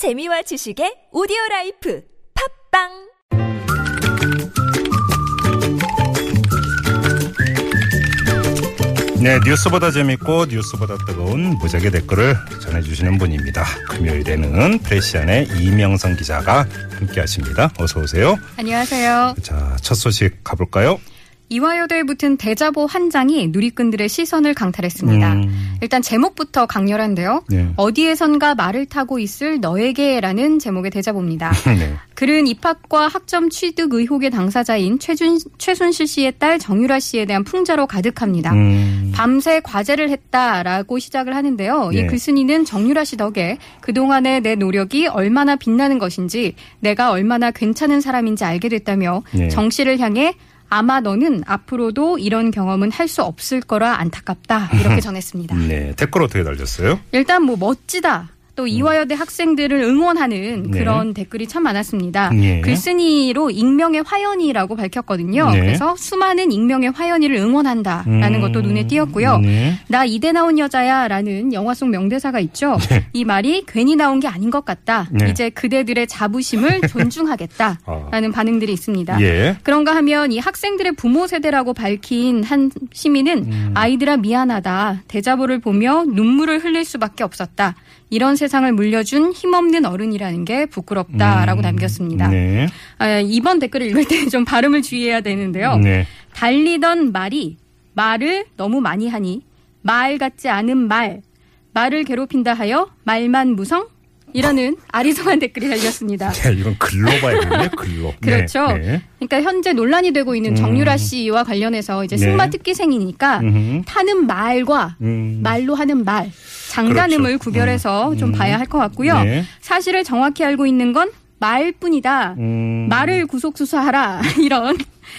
재미와 지식의 오디오 라이프 팟빵 네, 뉴스보다 재밌고 뉴스보다 뜨거운 무적의 댓글을 전해주시는 분입니다. 금요일에는 프레시안의 이명성 기자가 함께하십니다. 어서 오세요. 안녕하세요. 자, 첫 소식 가볼까요? 이화여대에 붙은 대자보 한 장이 누리꾼들의 시선을 강탈했습니다. 음. 일단 제목부터 강렬한데요. 네. 어디에선가 말을 타고 있을 너에게라는 제목의 대자보입니다. 네. 글은 입학과 학점 취득 의혹의 당사자인 최준, 최순실 씨의 딸 정유라 씨에 대한 풍자로 가득합니다. 음. 밤새 과제를 했다라고 시작을 하는데요. 예. 이 글쓴이는 정유라 씨 덕에 그동안의 내 노력이 얼마나 빛나는 것인지 내가 얼마나 괜찮은 사람인지 알게 됐다며 예. 정 씨를 향해 아마 너는 앞으로도 이런 경험은 할 수 없을 거라 안타깝다 이렇게 전했습니다. 네, 댓글 어떻게 달렸어요? 일단 뭐 멋지다. 또 이화여대 학생들을 응원하는 음. 네. 그런 댓글이 참 많았습니다. 예. 글쓴이로 익명의 화연이라고 밝혔거든요. 네. 그래서 수많은 익명의 화연이를 응원한다라는 음. 것도 눈에 띄었고요. 네. 나 이대 나온 여자야라는 영화 속 명대사가 있죠. 이 말이 괜히 나온 게 아닌 것 같다. 네. 이제 그대들의 자부심을 존중하겠다라는 반응들이 있습니다. 아. 예. 그런가 하면 이 학생들의 부모 세대라고 밝힌 한 시민은 음. 아이들아 미안하다. 대자보를 보며 눈물을 흘릴 수밖에 없었다. 이런 세상을 물려준 힘없는 어른이라는 게 부끄럽다라고 남겼습니다. 네. 아, 이번 댓글을 읽을 때 좀 발음을 주의해야 되는데요. 네. 달리던 말이 말을 너무 많이 하니 말 같지 않은 말 말을 괴롭힌다 하여 말만 무성 이라는 아리송한 댓글이 달렸습니다. 야, 이건 글로 봐야겠네, 글로. 그렇죠. 네. 네. 그러니까 현재 논란이 되고 있는 정유라 씨와 관련해서 이제 네. 승마 특기생이니까 음흠. 타는 말과 음. 말로 하는 말 장단음을 그렇죠. 구별해서 좀 음. 봐야 할 것 같고요. 네. 사실을 정확히 알고 있는 건 말뿐이다. 음. 말을 구속 수사하라 이런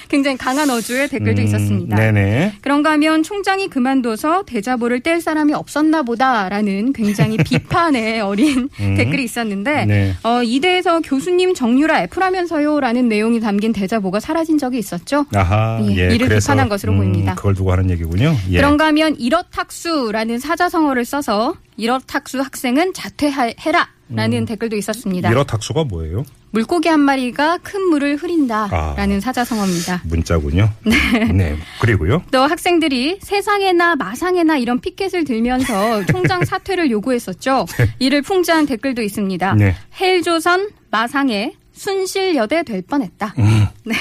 굉장히 강한 어조의 댓글도 음, 있었습니다. 네네. 그런가 하면 총장이 그만둬서 대자보를 뗄 사람이 없었나 보다라는 굉장히 비판의 어린 음. 댓글이 있었는데 네. 어, 이대에서 교수님 정유라 F라면서요라는 내용이 담긴 대자보가 사라진 적이 있었죠. 아하. 예, 예. 이를 비판한 것으로 음, 보입니다. 그걸 두고 하는 얘기군요. 예. 그런가 하면 이렇학수라는 사자성어를 써서 이렇학수 학생은 자퇴해라 라는 댓글도 있었습니다. 음. 이렇학수가 뭐예요? 물고기 한 마리가 큰 물을 흐린다라는 아. 사자성어입니다. 문자군요. 네. 그리고요. 또 학생들이 세상에나 마상에나 이런 피켓을 들면서 총장 사퇴를 요구했었죠. 이를 풍자한 댓글도 있습니다. 네. 헬조선 마상에 순실여대 될 뻔했다. 음. 네.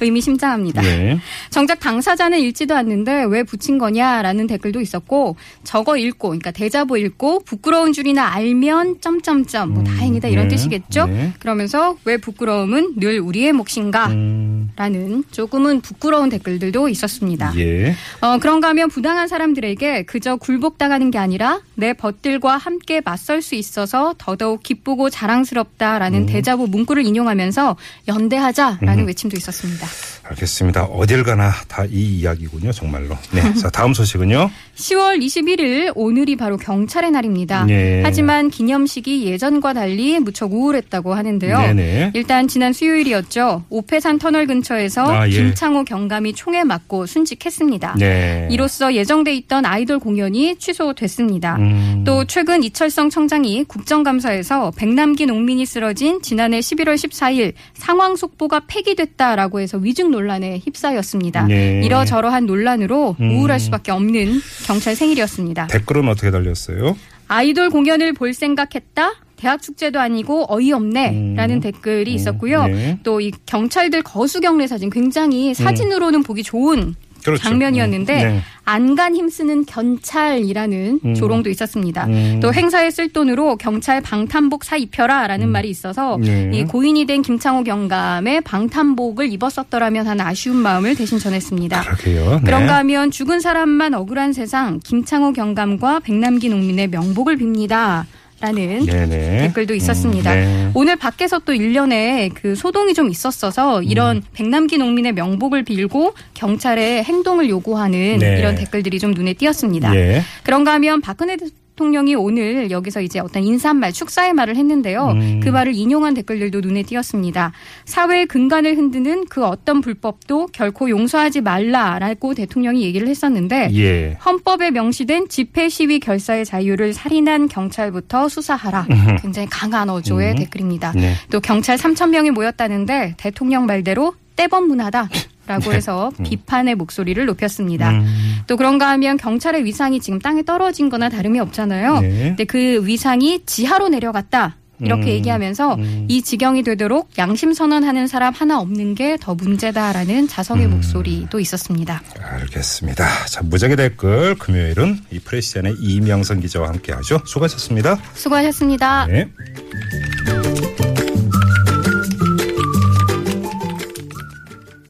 의미심장합니다. 네. 정작 당사자는 읽지도 않는데 왜 붙인 거냐라는 댓글도 있었고 저거 읽고 그러니까 대자보 읽고 부끄러운 줄이나 알면 점점점 뭐 다행이다 이런 네. 뜻이겠죠. 네. 그러면서 왜 부끄러움은 늘 우리의 몫인가? 음, 라는 조금은 부끄러운 댓글들도 있었습니다. 예. 어, 그런가 하면 부당한 사람들에게 그저 굴복당하는 게 아니라 내 벗들과 함께 맞설 수 있어서 더더욱 기쁘고 자랑스럽다라는 음. 대자보 문구를 인용하면서 연대하자라는 외침도 있었습니다. 알겠습니다. 어딜 가나 다 이 이야기군요, 정말로. 네. 자, 다음 소식은요. 10월 21일 오늘이 바로 경찰의 날입니다. 예. 하지만 기념식이 예전과 달리 무척 우울했다고 하는데요. 네네. 일단 지난 수요일이었죠. 오페산 터널 근처에서 아, 예. 김창호 경감이 총에 맞고 순직했습니다. 네. 이로써 예정돼 있던 아이돌 공연이 취소됐습니다. 음, 또 최근 이철성 청장이 국정감사에서 백남기 농민이 쓰러진 지난해 11월 14일 상황 속보가 폐기됐다라고 해서 위증 논란에 휩싸였습니다. 네. 이러저러한 논란으로 음. 우울할 수밖에 없는 경찰 생일이었습니다. 댓글은 어떻게 달렸어요? 아이돌 공연을 볼 생각했다? 대학 축제도 아니고 어이없네 음. 라는 댓글이 있었고요. 네. 또이 경찰들 거수 경례 사진 굉장히 사진으로는 보기 좋은 그렇죠. 장면이었는데 음, 네. 안간 힘쓰는 경찰이라는 음. 조롱도 있었습니다. 음. 또 행사에 쓸 돈으로 경찰 방탄복 사 입혀라라는 말이 있어서 네. 이 고인이 된 김창호 경감의 방탄복을 입었었더라면 하는 아쉬운 마음을 대신 전했습니다. 그러게요. 네. 그런가 하면 죽은 사람만 억울한 세상 김창호 경감과 백남기 농민의 명복을 빕니다. 라는 네네. 댓글도 있었습니다. 음, 네. 오늘 밖에서 또 일련의 그 소동이 좀 있었어서 이런 음. 백남기 농민의 명복을 빌고 경찰의 행동을 요구하는 네. 이런 댓글들이 좀 눈에 띄었습니다. 예. 그런가 하면 박근혜 대통령이 오늘 여기서 이제 어떤 인사말, 축사의 말을 했는데요. 음. 그 말을 인용한 댓글들도 눈에 띄었습니다. 사회의 근간을 흔드는 그 어떤 불법도 결코 용서하지 말라라고 대통령이 얘기를 했었는데 예. 헌법에 명시된 집회 시위 결사의 자유를 살인한 경찰부터 수사하라. 굉장히 강한 어조의 음. 댓글입니다. 네. 또 경찰 3천 명이 모였다는데 대통령 말대로 떼번문하다. 라고 네. 해서 비판의 목소리를 높였습니다. 음. 또 그런가 하면 경찰의 위상이 지금 땅에 떨어진 거나 다름이 없잖아요. 네. 근데 그 위상이 지하로 내려갔다. 이렇게 음. 얘기하면서 음. 이 지경이 되도록 양심 선언하는 사람 하나 없는 게 더 문제다라는 자성의 음. 목소리도 있었습니다. 알겠습니다. 자, 무작위 댓글 금요일은 이 프레시안의 이명선 기자와 함께 하죠. 수고하셨습니다. 수고하셨습니다. 네.